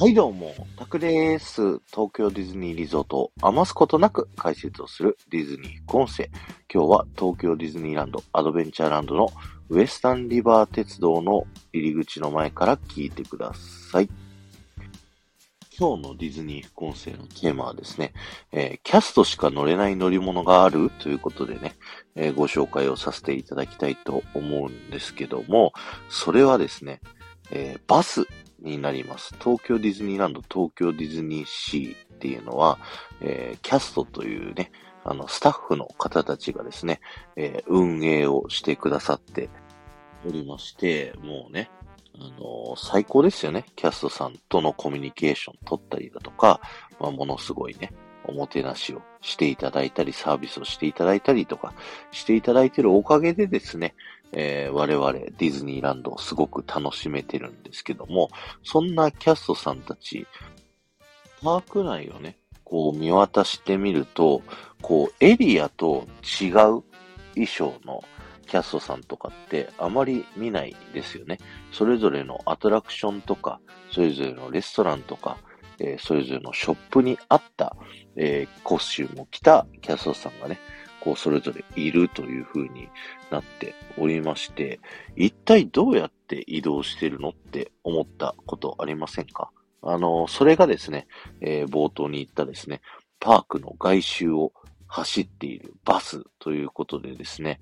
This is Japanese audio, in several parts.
はいどうも、タクです。東京ディズニーリゾートを余すことなく解説をするディズニー副音声。今日は東京ディズニーランドアドベンチャーランドのウエスタンリバー鉄道の入り口の前から聞いてください。今日のディズニー副音声のテーマはですね、えー、キャストしか乗れない乗り物があるということでね、えー、ご紹介をさせていただきたいと思うんですけども、それはですね、えー、バスになります。東京ディズニーランド、東京ディズニーシーっていうのは、えー、キャストというね、あの、スタッフの方たちがですね、えー、運営をしてくださっておりまして、もうね、あのー、最高ですよね。キャストさんとのコミュニケーション取ったりだとか、まあ、ものすごいね、おもてなしをしていただいたり、サービスをしていただいたりとか、していただいているおかげでですね、えー、我々ディズニーランドをすごく楽しめてるんですけども、そんなキャストさんたち、パーク内をね、こう見渡してみると、こうエリアと違う衣装のキャストさんとかってあまり見ないですよね。それぞれのアトラクションとか、それぞれのレストランとか、えー、それぞれのショップにあった、えー、コスチュームを着たキャストさんがね、こうそれぞれいるという風になっておりまして、一体どうやって移動してるのって思ったことありませんか？あの、それがですね、えー、冒頭に言ったですね、パークの外周を走っているバスということでですね、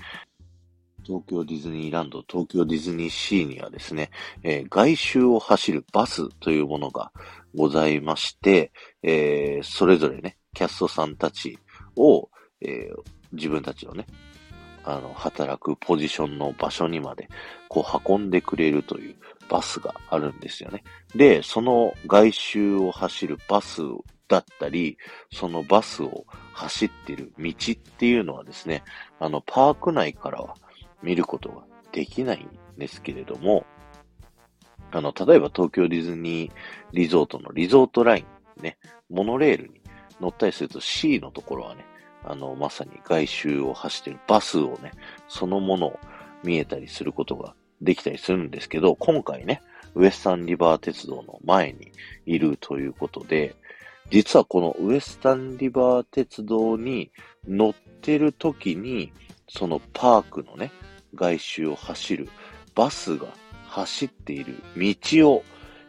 東京ディズニーランド、東京ディズニーシーにはですね、えー、外周を走るバスというものがございまして、えー、それぞれね、キャストさんたちを、えー、自分たちのね、あの、働くポジションの場所にまで、こう運んでくれるというバスがあるんですよね。で、その外周を走るバスだったり、そのバスを走ってる道っていうのはですね、あの、パーク内からは見ることができないんですけれども、あの、例えば東京ディズニーリゾートのリゾートライン、ね、モノレールに乗ったりすると C のところはね、あの、まさに外周を走ってるバスをね、そのものを見えたりすることができたりするんですけど、今回ね、ウエスタンリバー鉄道の前にいるということで、実はこのウエスタンリバー鉄道に乗ってる時に、そのパークのね、外周を走るバスが走っている道を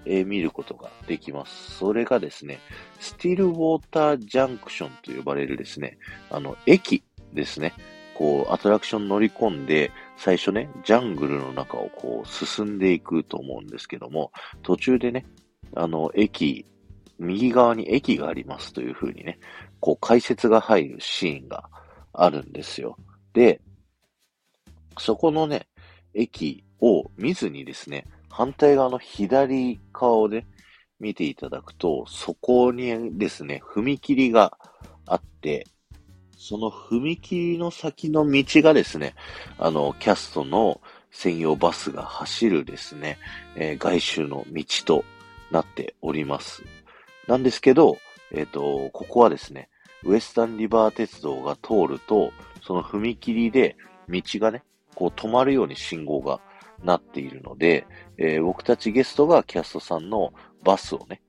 えー、見ることができます。それがですね、スティルウォータージャンクションと呼ばれるですね、あの、駅ですね。こう、アトラクション乗り込んで、最初ね、ジャングルの中をこう、進んでいくと思うんですけども、途中でね、あの、駅、右側に駅がありますという風にね、こう、解説が入るシーンがあるんですよ。で、そこのね、駅を見ずにですね、反対側の左側をね、見ていただくと、そこにですね、踏切があって、その踏切の先の道がですね、あの、キャストの専用バスが走るですね、えー、外周の道となっております。なんですけど、えっ、ー、と、ここはですね、ウエスタンリバー鉄道が通ると、その踏切で道がね、こう止まるように信号がなっているので、えー、僕たちゲストがキャストさんのバスをね、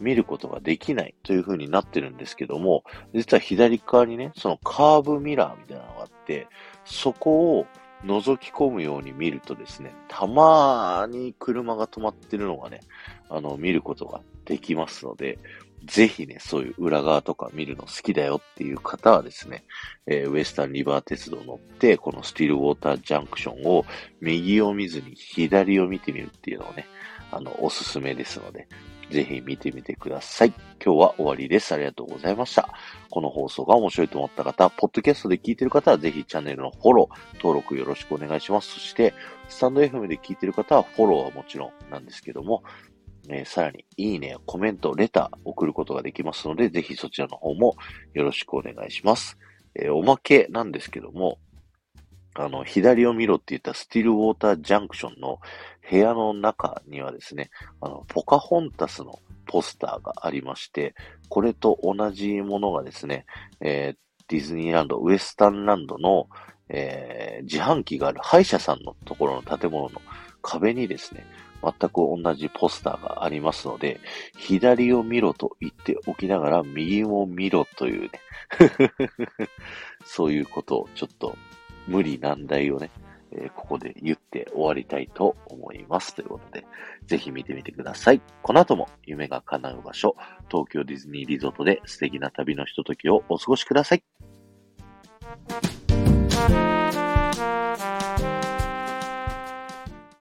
見ることができないという風になってるんですけども、実は左側にね、そのカーブミラーみたいなのがあって、そこを覗き込むように見るとですね、たまに車が止まってるのがね、あの、見ることができますので、ぜひね、そういう裏側とか見るの好きだよっていう方はですね、えー、ウエスタンリバー鉄道乗って、このスティールウォータージャンクションを右を見ずに左を見てみるっていうのをね、あの、おすすめですので、ぜひ見てみてください。今日は終わりです。ありがとうございました。この放送が面白いと思った方、ポッドキャストで聞いてる方はぜひチャンネルのフォロー、登録よろしくお願いします。そして、スタンド FM で聞いてる方はフォローはもちろんなんですけども、えー、さらに、いいね、コメント、レター送ることができますので、ぜひそちらの方もよろしくお願いします。えー、おまけなんですけども、あの、左を見ろって言ったスティルウォータージャンクションの部屋の中にはですね、あの、ポカホンタスのポスターがありまして、これと同じものがですね、えー、ディズニーランド、ウエスタンランドの、えー、自販機がある歯医者さんのところの建物の壁にですね、全く同じポスターがありますので、左を見ろと言っておきながら、右を見ろというね そういうことをちょっと無理難題をね、えー、ここで言って終わりたいと思います。ということで、ぜひ見てみてください。この後も夢が叶う場所、東京ディズニーリゾートで素敵な旅のひとときをお過ごしください。